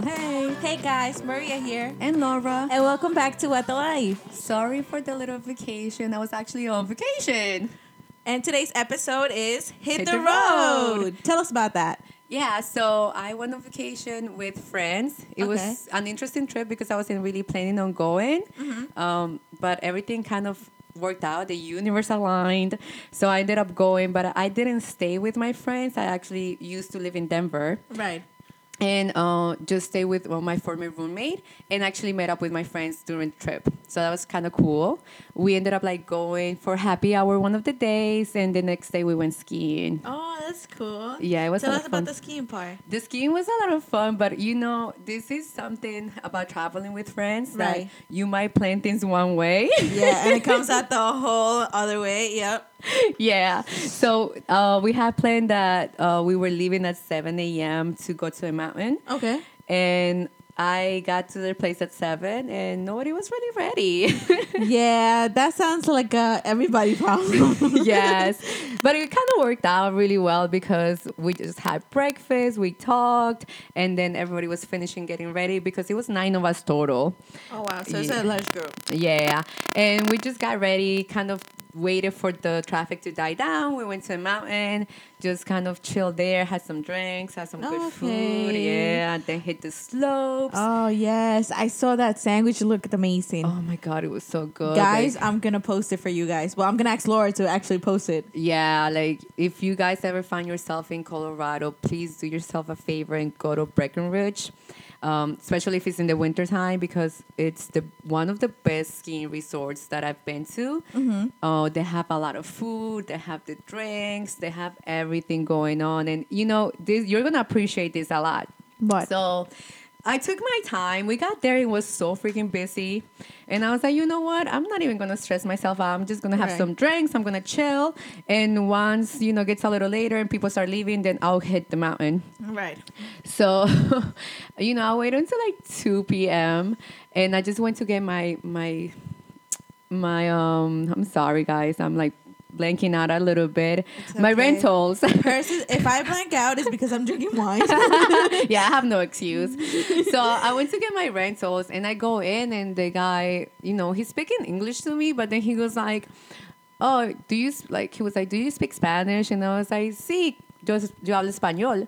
Hey girl, hey. Hey guys, Maria here. And Laura. And welcome back to What the Life. Sorry for the little vacation. I was actually on vacation. And today's episode is Hit, Hit the, the road. Road. Tell us about that. Yeah, so I went on vacation with friends. It Okay. was an interesting trip because I wasn't really planning on going. Um, but everything kind of worked out. The universe aligned. So I ended up going, but I didn't stay with my friends. I actually used to live in Denver. Right. And uh, just stay with well, my former roommate and actually met up with my friends during the trip so that was kind of cool we ended up like going for happy hour one of the days and the next day we went skiing Oh, that's cool. Yeah, it was a Tell lot us of about the skiing part. the skiing was a lot of fun but you know this is something about traveling with friends Right. that you might plan things one way Yeah, and it comes out the whole other way. Yep. yeah. So uh, we had planned that uh, we were leaving at 7 a.m. to go to a mountain. Okay. And I got to their place at 7 and nobody was really ready. yeah, that sounds like a everybody problem. yes. But it kind of worked out really well because we just had breakfast, we talked, and then everybody was finishing getting ready because it was nine of us total. oh wow, so it's Yeah. a large group. Yeah. And we just got ready, kind of waited for the traffic to die down. We went to a mountain, just kind of chilled there, had some drinks, had some good food. Yeah. And then hit the slopes. Oh yes, I saw that sandwich. It looked amazing. Oh my God, it was so good. guys, Like, I'm gonna post it for you guys. Well, I'm gonna ask Laura to actually post it. yeah, like if you guys ever find yourself in Colorado, please do yourself a favor and go to Breckenridge. Um, especially if it's in the wintertime because it's the one of the best skiing resorts that I've been to. Oh, they have a lot of food, they have the drinks, they have everything going on, and you know this you're gonna appreciate this a lot. What? So I took my time. We got there, it was so freaking busy. And I was like, you know what? I'm not even gonna stress myself out. I'm just gonna have Right. some drinks, I'm gonna chill. And once, you know, gets a little later and people start leaving, then I'll hit the mountain. Right. So, you know, I waited until like 2 p.m. and I just went to get my my my um I'm sorry guys, I'm like blanking out a little bit. My rentals. Hers is, if I blank out, it's because I'm drinking wine. yeah, I have no excuse. so I went to get my rentals and I go in and the guy, you know, he's speaking English to me, but then he was like, Oh, do you like he was like, Do you speak Spanish? And I was like, Sí, yo, yo hablo español.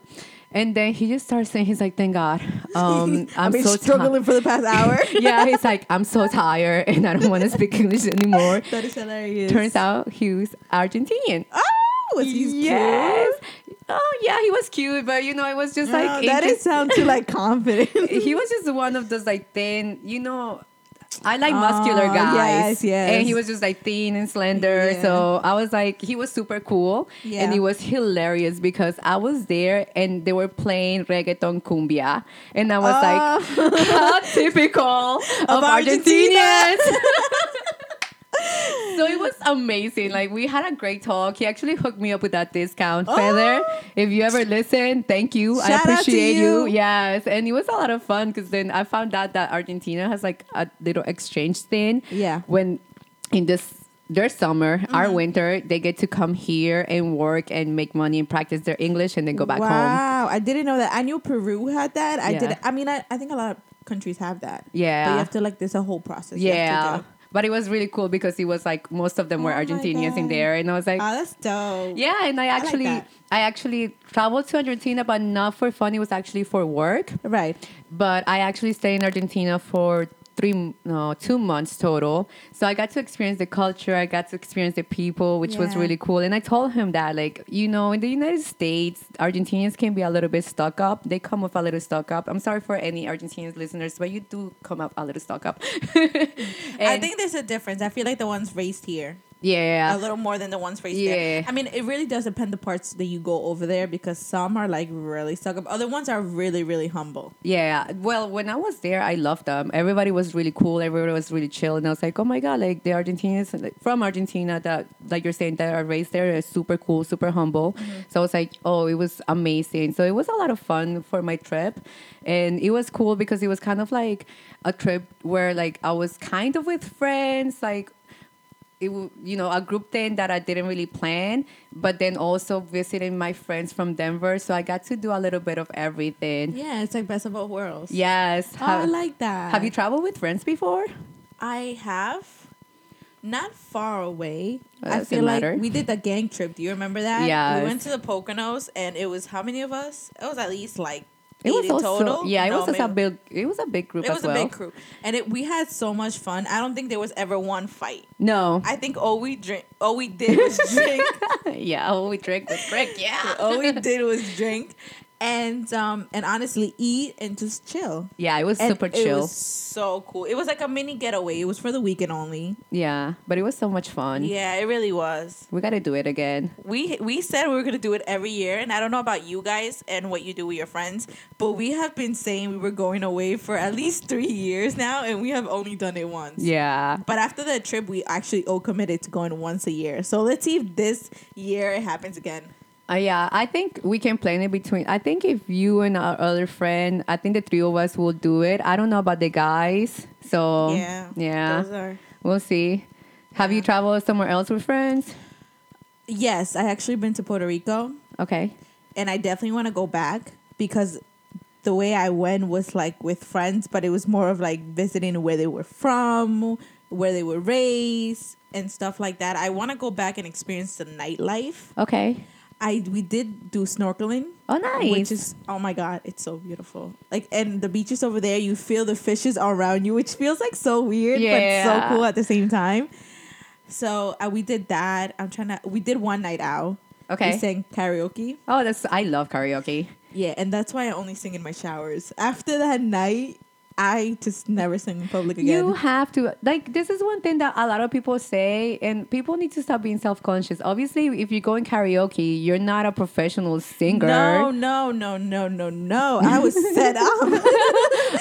And then he just starts saying, he's like, thank God. Um, I'm so struggling ti-" for the past hour. yeah, he's like, I'm so tired and I don't want to speak English anymore. that is hilarious. Turns out he was Argentinian. oh, was he yes. cute? Oh yeah, he was cute, but you know, it was just like that it didn't sound too like confident. he was just one of those like thin, you know. I like muscular Oh, guys. yes, yes. And he was just like thin and slender. Yeah. So I was like, he was super cool. Yeah. And it was hilarious because I was there and they were playing reggaeton cumbia. And I was like, oh. how typical of, Oh. Of Argentina. Argentinians. so it was amazing. Like we had a great talk. He actually hooked me up with that discount, Feather. If you ever listen, thank you. I Oh. Shout out to appreciate you. you. Yes, and it was a lot of fun because then I found out that Argentina has like a little exchange thing. Yeah. When in this their summer, Mm-hmm. our winter, they get to come here and work and make money and practice their English and then go back home. wow, I didn't know that. I knew Peru had that. I Yeah. did. I mean, I, I think a lot of countries have that. Yeah. But you have to like. There's a whole process. you have to Yeah. But it was really cool because it was like most of them were Oh Argentinians in there, and I was like, Oh, that's dope. Yeah, and I like actually that. I actually traveled to Argentina, but not for fun. It was actually for work. Right. But I actually stayed in Argentina for three, no, two months total. So I got to experience the culture. I got to experience the people, which was really cool. And I told him that, like, you know, in the United States, Argentinians can be a little bit stuck up. They come with a little stuck up. I'm sorry for any Argentinians listeners, but you do come up a little stuck up. I think there's a difference. I feel like the ones raised here yeah. a little more than the ones raised Yeah. there. I mean, it really does depend the parts that you go over there because some are like really stuck up. Other ones are really, really humble. Yeah. Well, when I was there, I loved them. Everybody was really cool. Everybody was really chill. And I was like, oh my God, like the Argentinians from Argentina that, like you're saying, that are raised there are super cool, super humble. Mm-hmm. So I was like, oh, it was amazing. So it was a lot of fun for my trip. And it was cool because it was kind of like a trip where like I was kind of with friends, like it you know a group thing that I didn't really plan, but then also visiting my friends from Denver, so I got to do a little bit of everything. Yeah, it's like best of both worlds. Yes. Oh, I like that. have you traveled with friends before? I have. Not far away. Well, I feel like matter. we did the gang trip. Do you remember that? Yes. We went to the Poconos, and it was how many of us? It was at least like It was also total. yeah, it No, was also a big it was a big group It as was well. a big crew, and it, we had so much fun. I don't think there was ever one fight. No. I think all we drink, all we did was drink. yeah, all we drank was drink. Yeah. all we did was drink, and um and honestly eat and just chill. Yeah, it was And super It chill. was so cool. It was like a mini getaway. It was for the weekend only. yeah, but it was so much fun. Yeah, it really was. We got to do it again. We we said we were gonna do it every year, and I don't know about you guys and what you do with your friends, but we have been saying we were going away for at least three years now, and we have only done it once. Yeah. But after the trip, we actually all committed to going once a year. So let's see if this year it happens again. Uh, yeah, I think we can plan it between. I think if you and our other friend, I think the three of us will do it. I don't know about the guys, so yeah. Yeah, Those are. we'll see. Have you traveled somewhere else with friends? Yes, I actually been to Puerto Rico. Okay. and I definitely want to go back because the way I went was like with friends, but it was more of like visiting where they were from, where they were raised, and stuff like that. I want to go back and experience the nightlife. Okay. I we did do snorkeling, Oh, nice. which is oh my god, it's so beautiful. Like and the beaches over there, you feel the fishes around you, which feels like so weird, Yeah. but so cool at the same time. So uh, we did that. I'm trying to. We did one night out. okay. We sang karaoke. oh, that's. I love karaoke. Yeah, and that's why I only sing in my showers. After that night, I just never sing in public again. You have to like this is one thing that a lot of people say and people need to stop being self-conscious. Obviously, if you go in karaoke, you're not a professional singer. no, no, no, no, no, no. I was set up.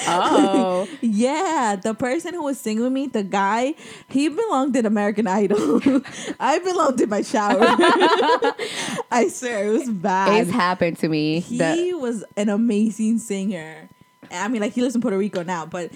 Oh. yeah, the person who was singing with me, the guy, he belonged in American Idol. I belonged in my shower. I swear, it was bad. it's happened to me. he The- was an amazing singer. I mean, like he lives in Puerto Rico now, but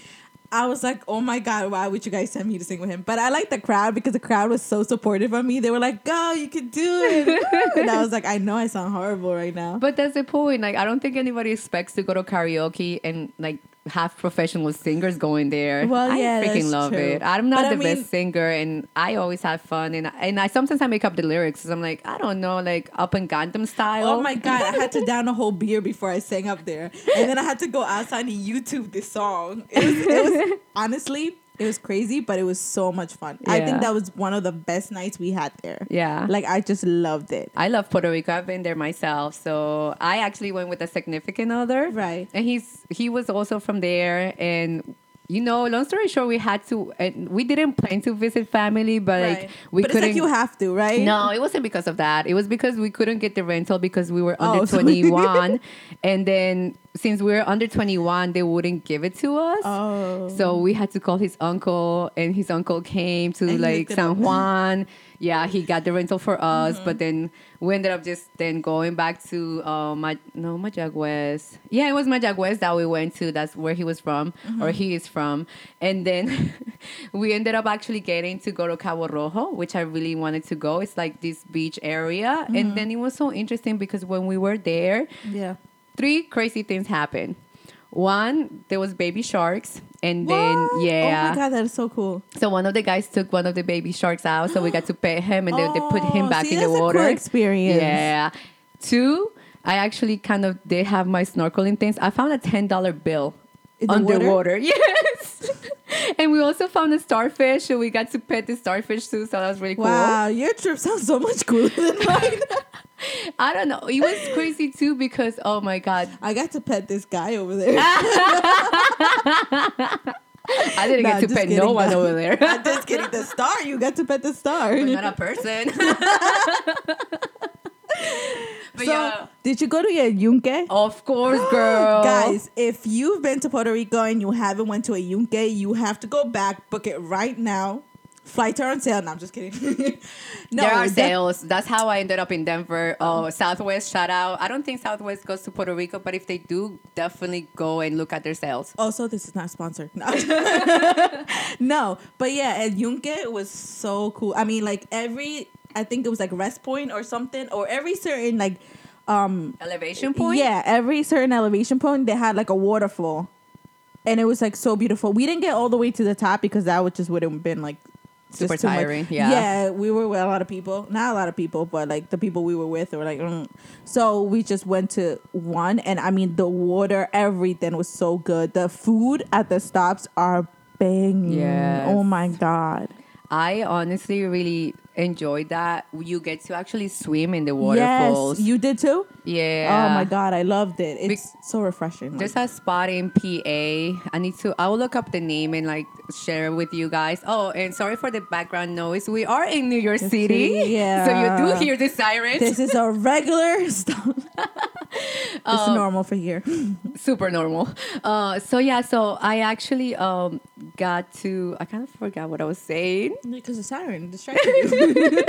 I was like, oh my god, why would you guys send me to sing with him? But I like the crowd because the crowd was so supportive of me. They were like, go, you can do it. and I was like, I know I sound horrible right now. But that's the point. Like, I don't think anybody expects to go to karaoke and like have professional singers going there. Well, I yeah, freaking love true. it. I'm not But I the mean- best singer, and I always have fun. And and I sometimes I make up the lyrics. I'm like, I don't know, like Oppa Gangnam style. Oh my god, I had to down a whole beer before I sang up there. And then I had to go outside and YouTube this song. It was, it was honestly, it was crazy, but it was so much fun. I think that was one of the best nights we had there. Yeah. Like I just loved it. I love Puerto Rico. I've been there myself. So I actually went with a significant other. Right. And he's he was also from there and you know, long story short, we had to, and we didn't plan to visit family, but like right. we but it's couldn't. like you have to, right? No, it wasn't because of that. It was because we couldn't get the rental because we were oh. under Oh, 21. and then since we were under 21, they wouldn't give it to us. Oh. So we had to call his uncle, and his uncle came to And like San. Juan. Yeah, he got the rental for us, Mm-hmm. but then we ended up just then going back to uh, my no Mayagüez. Yeah, it was Mayagüez that we went to. That's where he was from, Mm-hmm. or he is from. And then we ended up actually getting to go to Cabo Rojo, which I really wanted to go. It's like this beach area, Mm-hmm. and then it was so interesting because when we were there, Yeah. three crazy things happened. One, there was baby sharks, and then yeah. Oh my god, that is so cool. So one of the guys took one of the baby sharks out, so we got to pet him, and then they put him Oh, back see, in the water. cool experience. Yeah. Two, I actually kind of did have my snorkeling things. I found a ten dollar bill In underwater. Yes. and we also found a starfish, so we got to pet the starfish too. So that was really cool. Wow, your trip sounds so much cooler than mine. I don't know. It was crazy too because oh my god, I got to pet this guy over there. I didn't Nah, get to pet no one over there. I'm just kidding. The star, you got to pet the star. I'm not a person. but so, yeah, did you go to your yunque? of course, girl. Guys, if you've been to Puerto Rico and you haven't went to a yunque, you have to go back, book it right now. Flights are on sale. No, I'm just kidding. no, there are sales. That's how I ended up in Denver. Oh, Southwest, shout out. I don't think Southwest goes to Puerto Rico, but if they do, definitely go and look at their sales. Also, this is not sponsored. No. no, but yeah, and Yunque was so cool. I mean, like every, I think it was like rest point or something, or every certain like, um, Elevation point? yeah, every certain elevation point they had like a waterfall, and it was like so beautiful. We didn't get all the way to the top because that would just would have been like Super just too much. tiring, yeah. yeah. We were with a lot of people, not a lot of people, but like the people we were with were like, mm. so we just went to one, and I mean the water, everything was so good. The food at the stops are banging. Yes. Oh my god. I honestly really enjoyed that. You get to actually swim in the waterfalls. Yes, you did too. yeah. Oh my god, I loved it. It's so refreshing. There's a spot in PA. I need to. I will look up the name and like share it with you guys. Oh, and sorry for the background noise. We are in New York City. City, yeah. So you do hear the sirens. this is a regular stuff. it's Um, normal for here. Super normal. Uh, so yeah. So I actually um got to. I kind of forgot what I was saying. Because the siren distracted you.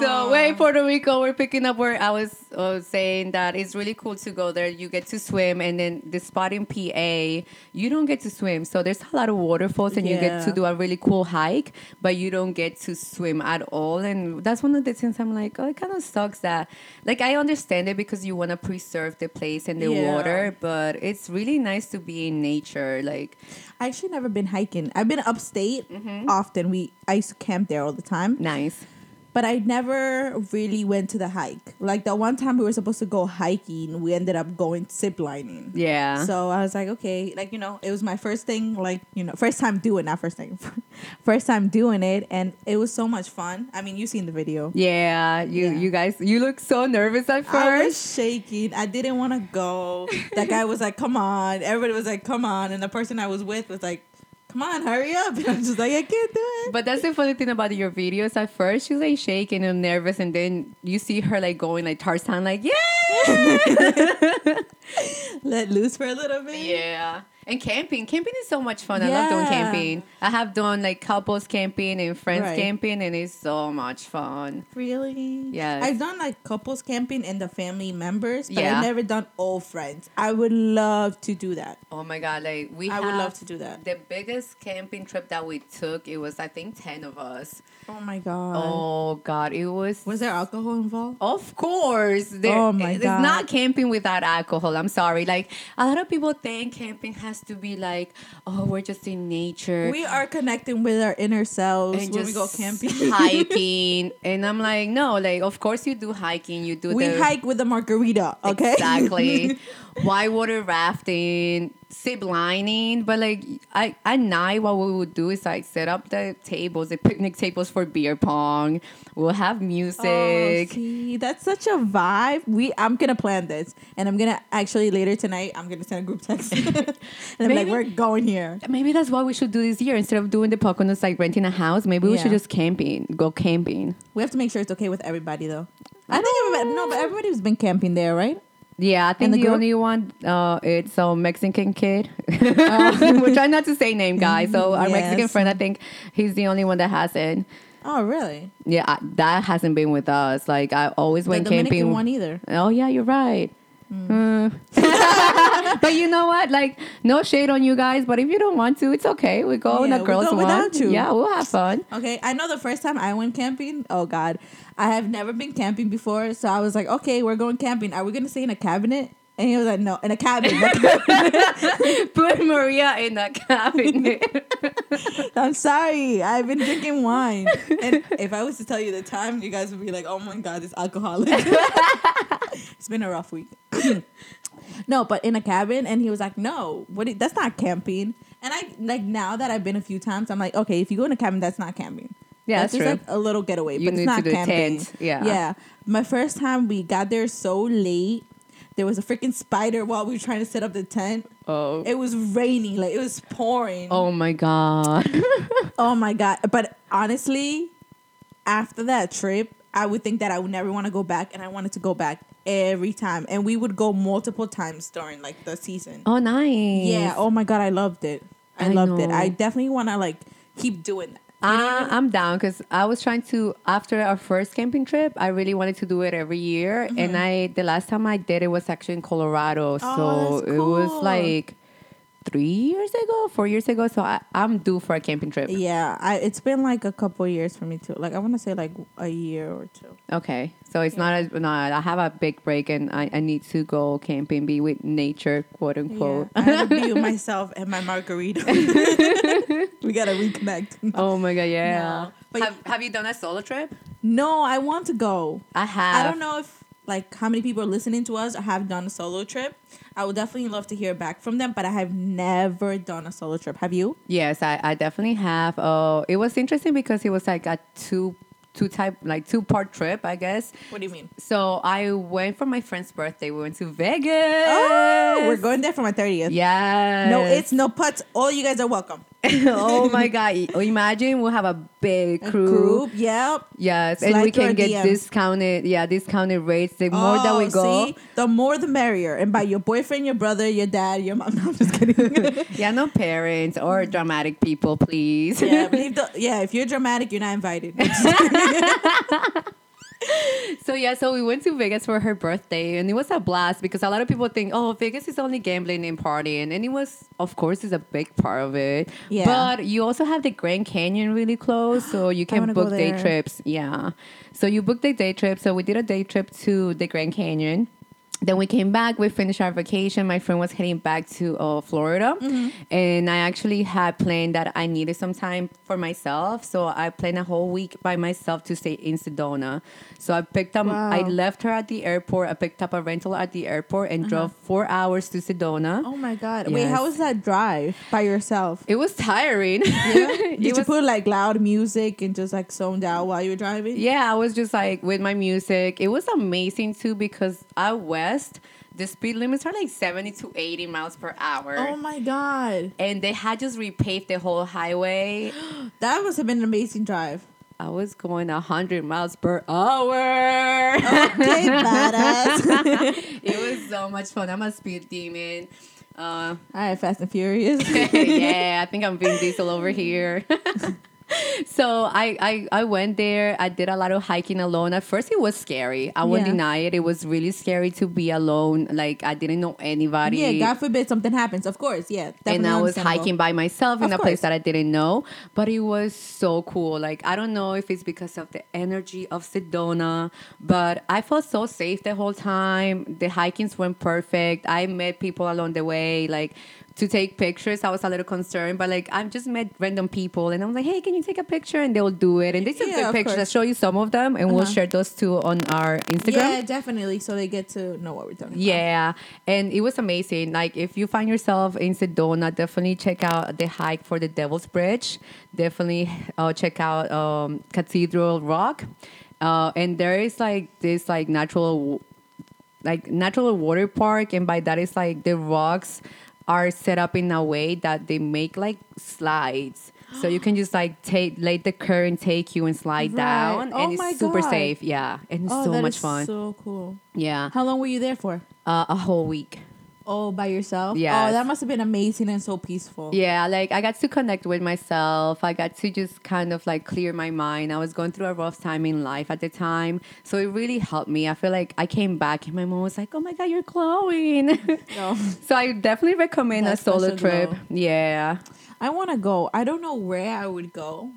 So we're in Puerto Rico. We're picking up where I was uh, saying that it's really cool to go there. You get to swim, and then the spot in PA, you don't get to swim. So there's a lot of waterfalls, and you get to do a really cool hike, but you don't get to swim at all. And that's one of the things I'm like, oh, it kind of sucks that. Like I understand it because you want to preserve the place and the Yeah. water, but it's really nice to be in nature. Like I actually never been hiking. I've been upstate Mm-hmm. often. We I used to camp there all the time, nice. But I never really went to the hike. Like the one time we were supposed to go hiking, we ended up going zip lining. Yeah. So I was like, okay, like you know, it was my first thing, like you know, first time doing, that first thing, first time doing it, and it was so much fun. I mean, you seen the video. yeah, you Yeah. you guys, you look so nervous at first. I was shaking. I didn't want to go. That guy was like, "Come on!" Everybody was like, "Come on!" And the person I was with was like, "Come on, hurry up!" And I'm just like, "I can't do it." But that's the funny thing about your videos. At first, she's like shaking and nervous, and then you see her like going like Tarzan, like yeah, Let loose for a little bit. yeah. And camping, camping is so much fun. I love doing camping. I have done like couples camping and friends Right. camping, and it's so much fun. Really? Yeah. I've done like couples camping and the family members, but Yeah. I've never done all friends. I would love to do that. Oh my god, like we I would love to do that. The biggest camping trip that we took, it was I think ten of us. Oh my god. Oh god, it was Was there alcohol involved? Of course. There, Oh my it's God. not camping without alcohol. I'm sorry. Like a lot of people think camping has to be like, oh, we're just in nature. We are connecting with our inner selves and when just we go camping. hiking. and I'm like, no, like of course you do hiking. You do we the hike with a margarita, okay? Exactly. Whitewater rafting, zip lining. But like I at night what we would do is like set up the tables, the picnic tables for beer pong. We'll have music. Oh, music. see, that's such a vibe. We, I'm gonna plan this, and I'm gonna actually later tonight. I'm gonna send a group text, and I'm like, "We're going here." Maybe that's what we should do this year. Instead of doing the Poconos like renting a house, maybe we should just camping, go camping. We have to make sure it's okay with everybody, though. I think everybody, no, but everybody's been camping there, right? Yeah, I think the the, only one uh, it's a Mexican kid. We're trying not to say name, guys. So our Mexican friend, I think he's the only one that hasn't. Oh, really? Yeah, I, that hasn't been with us. Like I always The went Dominican camping. one either. Oh yeah, you're right. Mm. but you know what? Like, no shade on you guys. But if you don't want to, it's okay. We go on Yeah, a we'll girls' one. without you. Yeah, we'll have fun. Okay, I know the first time I went camping. Oh God, I have never been camping before, so I was like, "Okay, we're going camping. Are we gonna stay in a cabinet?" And he was like, "No, in a cabin." Put Maria in the cabinet. I'm sorry, I've been drinking wine. And if I was to tell you the time, you guys would be like, "Oh my God, this alcoholic." it's been a rough week. no, but in a cabin, and he was like, "No, what? That's not camping." And I like now that I've been a few times, I'm like, okay, if you go in a cabin, that's not camping. Yeah, that's that's just true. like a little getaway, You but it's not camping. tent, yeah. yeah. My first time, we got there so late. There was a freaking spider while we were trying to set up the tent. oh. It was raining, like it was pouring. Oh my god. Oh my god! But honestly, after that trip, I would think that I would never want to go back, and I wanted to go back every time. And we would go multiple times during like the season. oh nice. Yeah. Oh my god, I loved it. I, I loved it. I definitely want to like keep doing that. You know what I Uh? I'm down because I was trying to after our first camping trip. I really wanted to do it every year, and I the last time I did it was actually in Colorado. so Mm-hmm. Oh, it was like three years ago, four years ago. So I, I'm due for a camping trip. Yeah, I, it's been like a couple years for me too. Like I want to say like a year or two. Okay, so it's not as no. I have a big break, and I, I need to go camping, be with nature, quote unquote. Yeah, I had to be with myself and my margarita. we gotta reconnect. Oh my god, yeah. No, but- have, have you done a solo trip? No, I want to go. I have. I don't know if like how many people are listening to us have done a solo trip. I would definitely love to hear back from them, but I have never done a solo trip. Have you? Yes, I, I definitely have. Uh, it was interesting because it was like a two two type like two part trip, I guess. What do you mean? So I went for my friend's birthday. We went to Vegas. Oh, we're going there for my thirtieth. Yes. No, it's no putts. All you guys are welcome. oh my god! Imagine we'll have a big A group. Yep. Yes, and we can get DMs. discounted. Yeah, discounted rates. The more that we Oh, go, see? the more the merrier. And by your boyfriend, your brother, your dad, your mom. No, I'm just kidding. yeah, no parents or mm. dramatic people, please. yeah, the, yeah. If you're dramatic, you're not invited. So yeah, so we went to Vegas for her birthday, and it was a blast because a lot of people think, oh, Vegas is only gambling and partying, and it was, of course, is a big part of it. Yeah. But you also have the Grand Canyon really close, so you can book day trips. Yeah. So you book the day trip. So we did a day trip to the Grand Canyon. Then we came back. We finished our vacation. My friend was heading back to uh, Florida, Mm-hmm. and I actually had planned that I needed some time for myself. So I planned a whole week by myself to stay in Sedona. So I picked up. I left her at the airport. I picked up a rental at the airport and drove four hours to Sedona. Uh-huh. oh my god! Wait, how was that drive by yourself? It was tiring. Did It you was- put like loud music and just like zoned out while you were driving? Yeah, I was just like with my music. It was amazing too because out west, the speed limits are like 70 to 80 miles per hour. Oh my god, and they had just repaved the whole highway. that must have been an amazing drive. I was going 100 miles per hour. Okay, badass. it was so much fun. I'm a speed demon. Uh, All right, Fast and Furious. yeah, I think I'm Vin Diesel over here. so I, I I went there. I did a lot of hiking alone. At first, it was scary. I won't Yeah. deny it. It was really scary to be alone. Like I didn't know anybody. yeah, God forbid something happens. Of course, yeah. and I was hiking by myself in Of a place that I didn't know, but it was so cool. Like I don't know if it's because of the energy of Sedona, but I felt so safe the whole time. The hikings went perfect. I met people along the way, like to take pictures. I was a little concerned, but like I've just met random people, and I'm like, hey, can you take a picture? And they'll do it, and they took Yeah, good of pictures. I'll show you some of them, and we'll Uh-huh. share those too on our Instagram. Yeah, definitely. So they get to know what we're talking about. Yeah, and it was amazing. Like if you find yourself in Sedona, definitely check out the hike for the Devil's Bridge. Definitely uh, check out um, Cathedral Rock, uh, and there is like this like natural, like natural water park, and by that is like the rocks are set up in a way that they make like slides. So you can just like take let the current take you and slide Right. down, Oh and it's super God. safe. Yeah, and it's Oh, so that much is fun. So cool. yeah, How long were you there for? uh, a whole week. Oh, by yourself? Yes. Oh, that must have been amazing and so peaceful. Yeah, like I got to connect with myself. I got to just kind of like clear my mind. I was going through a rough time in life at the time. So it really helped me. I feel like I came back and my mom was like, oh my God, you're glowing. Oh, so I definitely recommend That a solo trip. glow. Yeah. I want to go. I don't know where I would go.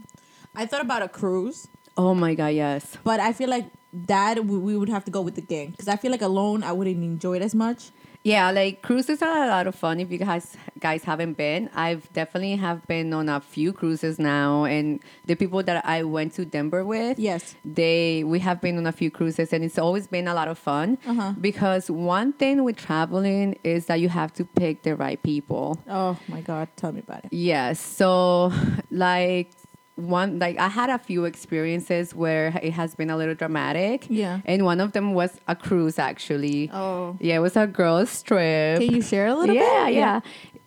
I thought about a cruise, Oh my God, yes. but I feel like that we we would have to go with the gang because I feel like alone I wouldn't enjoy it as much. Yeah, like cruises are a lot of fun if you guys guys haven't been. I've definitely have been on a few cruises now and the people that I went to Denver with, Yes. they we have been on a few cruises and it's always been a lot of fun Uh-huh. because one thing with traveling is that you have to pick the right people. Oh my God, tell me about it. Yes. So like one like I had a few experiences where it has been a little dramatic. Yeah. And one of them was a cruise actually. Oh, Yeah, it was a girls trip. can you share a little yeah, bit? yeah. Yeah.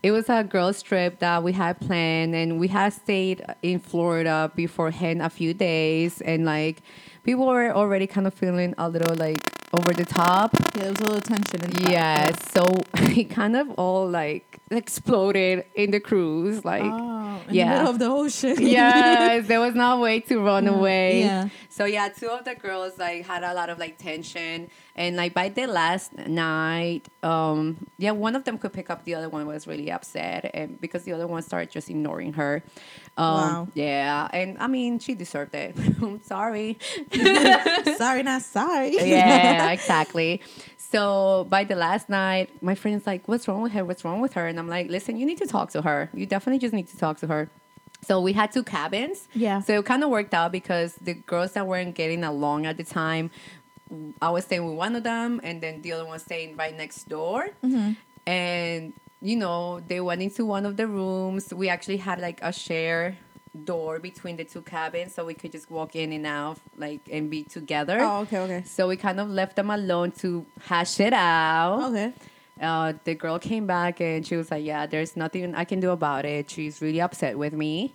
It was a girls trip that we had planned, and we had stayed in Florida beforehand a few days, and like people were already kind of feeling a little like over the top. Yeah, there was a little tension in the Yes, so it kind of all like exploded in the cruise. Like Oh. In Yeah. the middle of the ocean. yes, there was no way to run away. yeah. So yeah, two of the girls like had a lot of like tension, and like by the last night, um, yeah, one of them could pick up, the other one was really upset, and because the other one started just ignoring her. Um, Wow. Yeah, and I mean, she deserved it. I'm sorry. sorry, not sorry. yeah, exactly. So by the last night, my friend's like, "What's wrong with her? What's wrong with her?" And I'm like, "Listen, you need to talk to her. You definitely just need to talk to her." So we had two cabins. Yeah. So it kind of worked out because the girls that weren't getting along at the time, I was staying with one of them, and then the other one staying right next door. Mm-hmm. And you know, they went into one of the rooms. We actually had like a share door between the two cabins, so we could just walk in and out, like, and be together. Oh, okay, okay. So we kind of left them alone to hash it out. Okay. Uh, the girl came back and she was like, "Yeah, there's nothing I can do about it. She's really upset with me."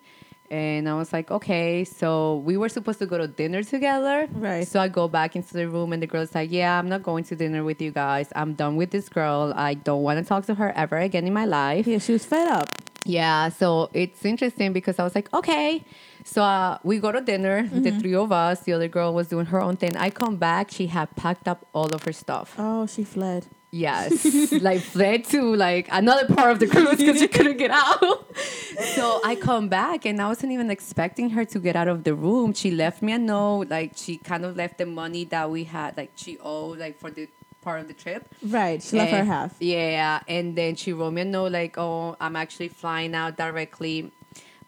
And I was like, "Okay." So we were supposed to go to dinner together. Right. So I go back into the room and the girl's like, "Yeah, I'm not going to dinner with you guys. I'm done with this girl. I don't want to talk to her ever again in my life." Yeah, she was fed up. Yeah, so it's interesting because I was like, okay. So uh, we go to dinner, the three of us. The other girl was doing her own thing. I come back, she had packed up all of her stuff. Oh, she fled. Yes, like fled to like another part of the cruise because she couldn't get out. so I come back and I wasn't even expecting her to get out of the room. She left me a note, like she kind of left the money that we had, like she owed, like for the part of the trip. Right. She left her half. Yeah, and then she wrote me a note like, "Oh, I'm actually flying out directly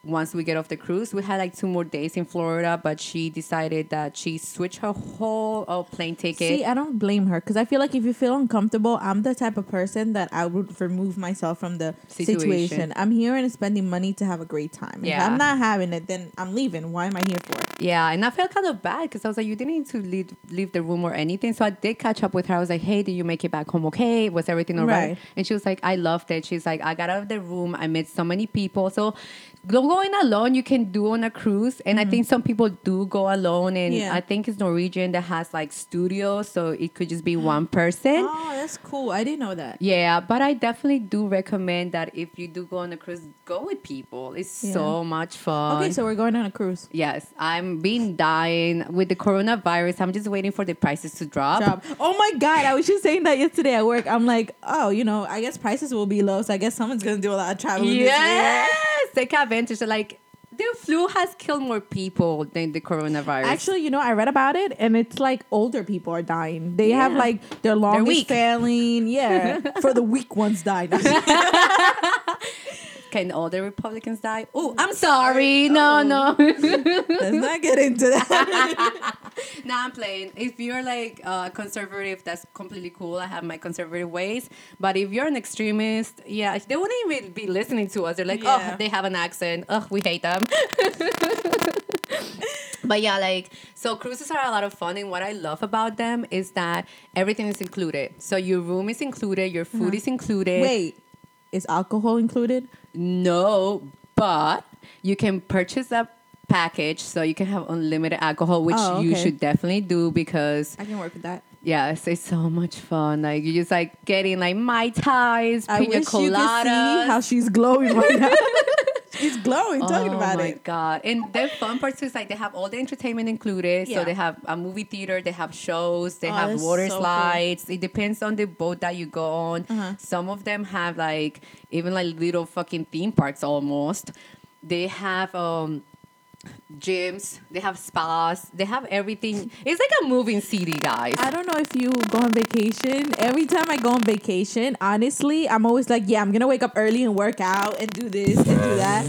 once we get off the cruise." We had like two more days in Florida, but she decided that she switched her whole uh, plane ticket. See, I don't blame her because I feel like if you feel uncomfortable, I'm the type of person that I would remove myself from the situation. Situation. I'm here and spending money to have a great time. If Yeah. I'm not having it, then I'm leaving. Why am I here for? yeah, and I felt kind of bad because I was like, "You didn't need to leave leave the room or anything." So I did catch up with her. I was like, "Hey, did you make it back home okay? Was everything all right?" Right. And she was like, "I loved it." She's like, "I got out of the room. I met so many people." So going alone you can do on a cruise and i think mm-hmm. some people do go alone and Yeah. i think it's norwegian that has like studios so it could just be one person Oh, that's cool. I didn't know that. yeah but i definitely do recommend that if you do go on a cruise go with people it's Yeah. so much fun Okay, so we're going on a cruise. yes i'm being dying with the coronavirus i'm just waiting for the prices to drop Job. Oh my god, I was just saying that yesterday at work. I'm like, oh, you know, I guess prices will be low, so I guess someone's gonna do a lot of traveling this year. yes advantage like the flu has killed more people than the coronavirus Actually, you know, I read about it, and it's like older people are dying. They have like their longest failing. Yeah, for the weak ones die. Can all the Republicans die? Oh, I'm sorry. No, Oh. no. Let's not get into that. no, I'm playing. If you're like uh, conservative, that's completely cool. I have my conservative ways. But if you're an extremist, yeah, they wouldn't even be listening to us. They're like, Yeah. oh, they have an accent. Ugh, we hate them. but yeah, like, so cruises are a lot of fun. And what I love about them is that everything is included. So your room is included, your food Uh-huh. is included. Wait, is alcohol included? No, but you can purchase a package so you can have unlimited alcohol, which Oh, you should definitely do because I can work with that. yes, it's so much fun. Like you just like getting like mai tais, I pina wish you could see coladas. how she's glowing right now. she's glowing talking oh about it. Oh my god! And the fun part too is like they have all the entertainment included. Yeah. So they have a movie theater, they have shows, they Oh, have water so cool. slides. It depends on the boat that you go on. Uh-huh. Some of them have like even like little fucking theme parks almost. They have um gyms, they have spas, they have everything. It's like a moving city, guys. I don't know if you go on vacation. Every time I go on vacation, honestly, I'm always like, yeah, I'm gonna wake up early and work out and do this and do that.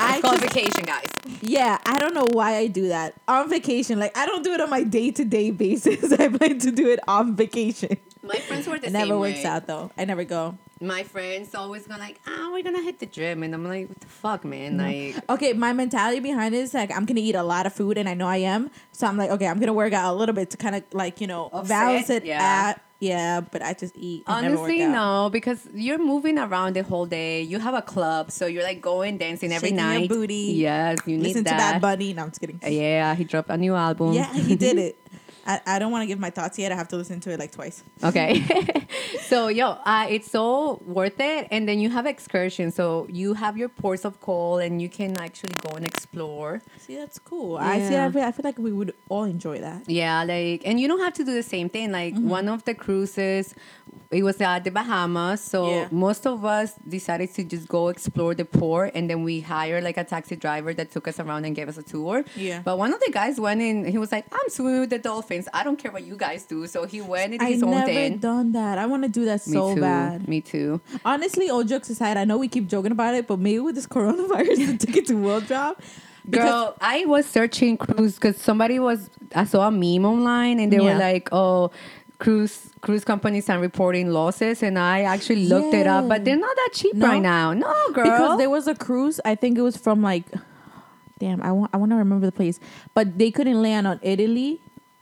I called just- vacation, guys. yeah, I don't know why I do that on vacation. Like I don't do it on my day to day basis. I plan to do it on vacation. My friends were the It same never works out though. I never go. My friends always go like, "Ah, we're gonna hit the gym," and I'm like, "What the fuck, man?" Like. Okay, my mentality behind it is like I'm gonna eat a lot of food, and I know I am. So I'm like, okay, I'm gonna work out a little bit to kind of like you know balance it. Yeah. At, yeah, but I just eat. Honestly, no, because you're moving around the whole day. You have a club, so you're like going dancing every Shaking your night. booty. Yes, you need Listen to that. Bad Bunny. No, I'm just kidding. Yeah, he dropped a new album. Yeah, he did it. I, I don't want to give my thoughts yet. I have to listen to it like twice. Okay. so, yo, uh, it's so worth it. And then you have excursions. So you have your ports of call and you can actually go and explore. See, that's cool. I see. I feel, I feel like we would all enjoy that. Yeah, like, and you don't have to do the same thing. Like, one of the cruises, it was at the Bahamas. So Yeah. most of us decided to just go explore the port. And then we hired like a taxi driver that took us around and gave us a tour. Yeah. But one of the guys went in, he was like, I'm swimming with the dolphins. I don't care what you guys do. So he went and I his own never thing. done that. I want to do that Me so too. bad. Me too. Honestly, all jokes aside, I know we keep joking about it, but maybe with this coronavirus, the ticket to World Drop. Girl, I was searching cruise because somebody was. I saw a meme online and they Yeah. were like, "Oh, cruise cruise companies are reporting losses," and I actually looked it up, but they're not that cheap No? right now. No, girl. because there was a cruise. I think it was from like, damn, I want I want to remember the place, but they couldn't land on Italy.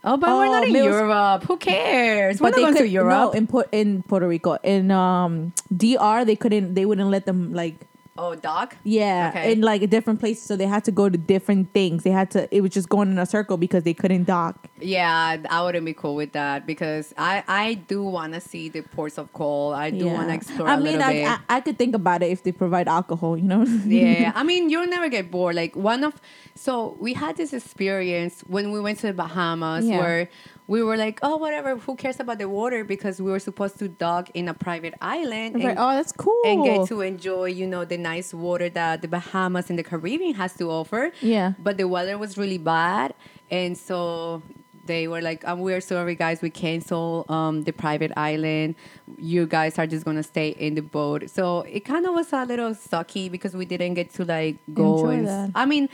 Oh, but we're Oh, not in Mills- Europe. Who cares? We're But not they going could to Europe. no in put in Puerto Rico in um DR they couldn't they wouldn't let them like oh, Dock. yeah Okay. in like different places so they had to go to different things they had to it was just going in a circle because they couldn't dock Yeah, I wouldn't be cool with that because I I do want to see the ports of call. I do want to explore I a mean I. I I could think about it if they provide alcohol you know yeah i mean you'll never get bored like one of so we had this experience when we went to the bahamas Yeah. where we were like oh whatever who cares about the water because we were supposed to dock in a private island Right. and, oh that's cool and get to enjoy you know the nice water that the bahamas and the caribbean has to offer Yeah. but the weather was really bad and so they were like um, we're sorry guys we cancel um, the private island you guys are just gonna stay in the boat so it kind of was a little sucky because we didn't get to like go Enjoy and that. i mean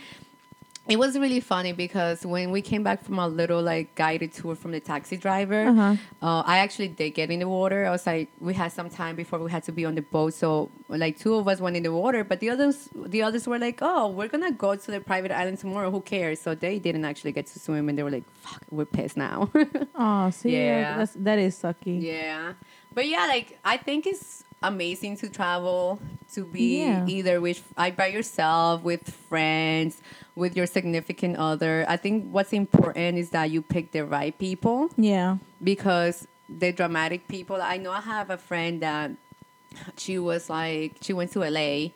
it was really funny because when we came back from a little like guided tour from the taxi driver, Uh-huh. uh, I actually did get in the water. I was like, we had some time before we had to be on the boat, so like two of us went in the water, but the others, the others were like, oh, we're gonna go to the private island tomorrow. Who cares? So they didn't actually get to swim, and they were like, fuck, we're pissed now. oh see Yeah. that's, that is sucky Yeah. But yeah, like I think it's amazing to travel to be Yeah. either with by yourself, with friends, with your significant other. I think what's important is that you pick the right people yeah because the dramatic people I know I have a friend that she was like she went to LA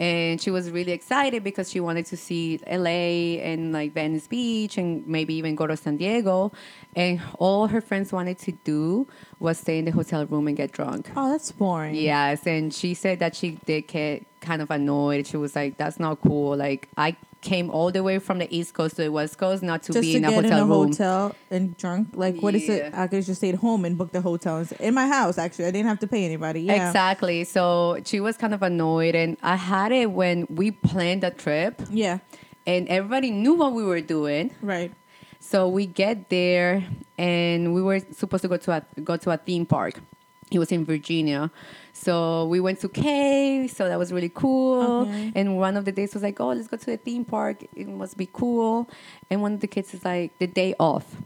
and she was really excited because she wanted to see LA and like Venice Beach and maybe even go to San Diego and all her friends wanted to do was stay in the hotel room and get drunk. oh that's boring Yes, and she said that she did get kind of annoyed. She was like, "That's not cool. Like I came all the way from the East Coast to the West Coast not to just be to in a hotel in a room." hotel and drunk like what is it i could just stay at home and book the hotel in my house actually i didn't have to pay anybody yeah Exactly. So she was kind of annoyed, and I had it when we planned the trip, yeah and everybody knew what we were doing. right So we get there, and we were supposed to go to a go to a theme park. It was in Virginia, so we went to Cave. So that was really cool. Okay. And one of the days was like, "Oh, let's go to the theme park. It must be cool." And one of the kids is like, "The day off,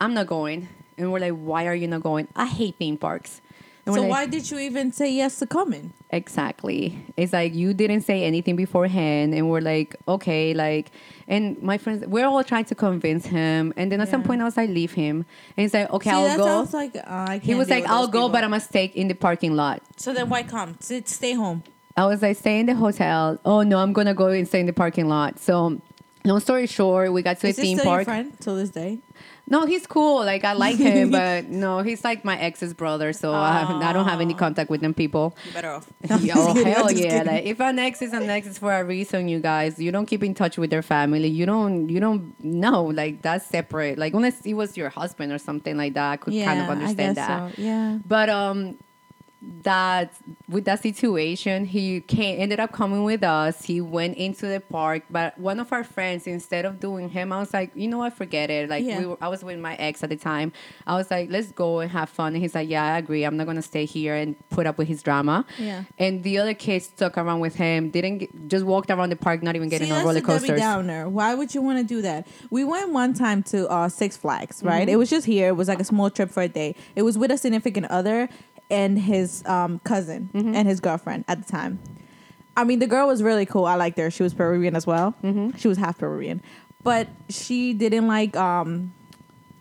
I'm not going." And we're like, "Why are you not going?" I hate theme parks. And so why did you even say yes to coming Exactly. It's like you didn't say anything beforehand, and we're like, okay, like, and my friends, we're all trying to convince him, and then at some point I was like, leave him, and he's like, okay, See, I'll go. like uh, he was like, I'll go, people. but I'm gonna stay in the parking lot. So then why come? Stay home. I was like, stay in the hotel. Oh no, I'm gonna go and stay in the parking lot. So, long story short, we got to Is a this theme still your park. friend till this day? No, he's cool. Like I like him, but no, he's like my ex's brother, so I, haven't, I don't have any contact with them people. You better off. Yeah, oh, hell yeah! Like if an ex is an ex is for a reason, you guys. You don't keep in touch with their family. You don't. You don't know. Like that's separate. Like unless it was your husband or something like that, I could yeah, kind of I understand guess that. So. Yeah. But um, that with that situation, he came ended up coming with us. He went into the park, but one of our friends, instead of doing him, I was like, you know what, forget it. Like Yeah. we were, I was with my ex at the time. I was like, let's go and have fun. And he's like, yeah, I agree. I'm not gonna stay here and put up with his drama. Yeah. And the other kids stuck around with him. Didn't get, just walked around the park, not even getting See, on roller a Debbie coasters. Downer. Why would you want to do that? We went one time to uh, Six Flags, right? Mm-hmm. It was just here. It was like a small trip for a day. It was with a significant other and his um, cousin Mm-hmm. and his girlfriend at the time. I mean, the girl was really cool. I liked her. She was Peruvian as well. Mm-hmm. She was half Peruvian, but she didn't like um,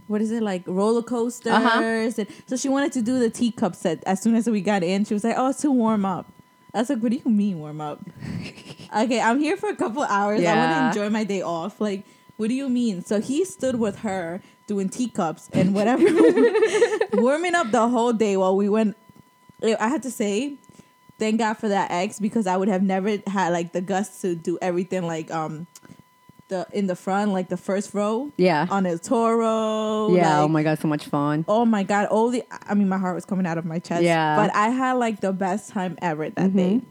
what is it like roller coasters Uh-huh. and so she wanted to do the teacup set as soon as we got in she was like oh it's to warm up i was like what do you mean warm up okay i'm here for a couple hours i want to enjoy my day off like what do you mean so he stood with her doing teacups and whatever warming up the whole day while we went i had to say thank god for that ex because i would have never had like the guts to do everything like um the in the front like the first row Yeah. on a Toro. yeah. oh my god, so much fun. Oh my god! All the I mean, my heart was coming out of my chest. Yeah. But I had like the best time ever that day,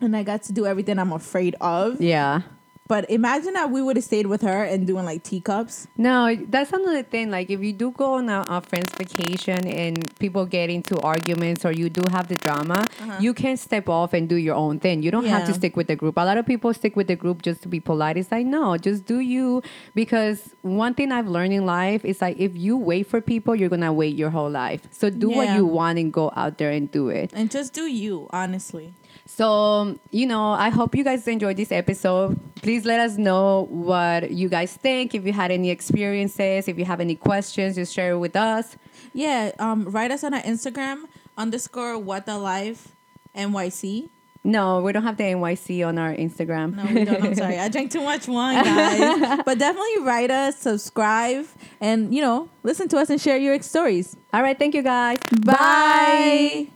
and I got to do everything I'm afraid of. Yeah. But imagine that we would have stayed with her and doing like teacups. No, that's another thing. Like, if you do go on a, a friend's vacation and people get into arguments or you do have the drama, you can step off and do your own thing. You don't have to Uh-huh. Stick with the group. A lot of people stick with the group just to be polite. It's like, no, just do you. Because one thing I've learned in life is like, if you wait for people, you're going to wait your whole life. So do what you want and go out there and do it. And just do you, honestly. So, you know, I hope you guys enjoyed this episode. Please let us know what you guys think. If you had any experiences, if you have any questions, just share it with us. Yeah. Um. Write us on our Instagram underscore what the life NYC. No, we don't have the NYC on our Instagram. No, we don't. I'm sorry. I drank too much wine, guys. but definitely write us, subscribe, and you know, listen to us and share your stories. All right, thank you guys. Bye.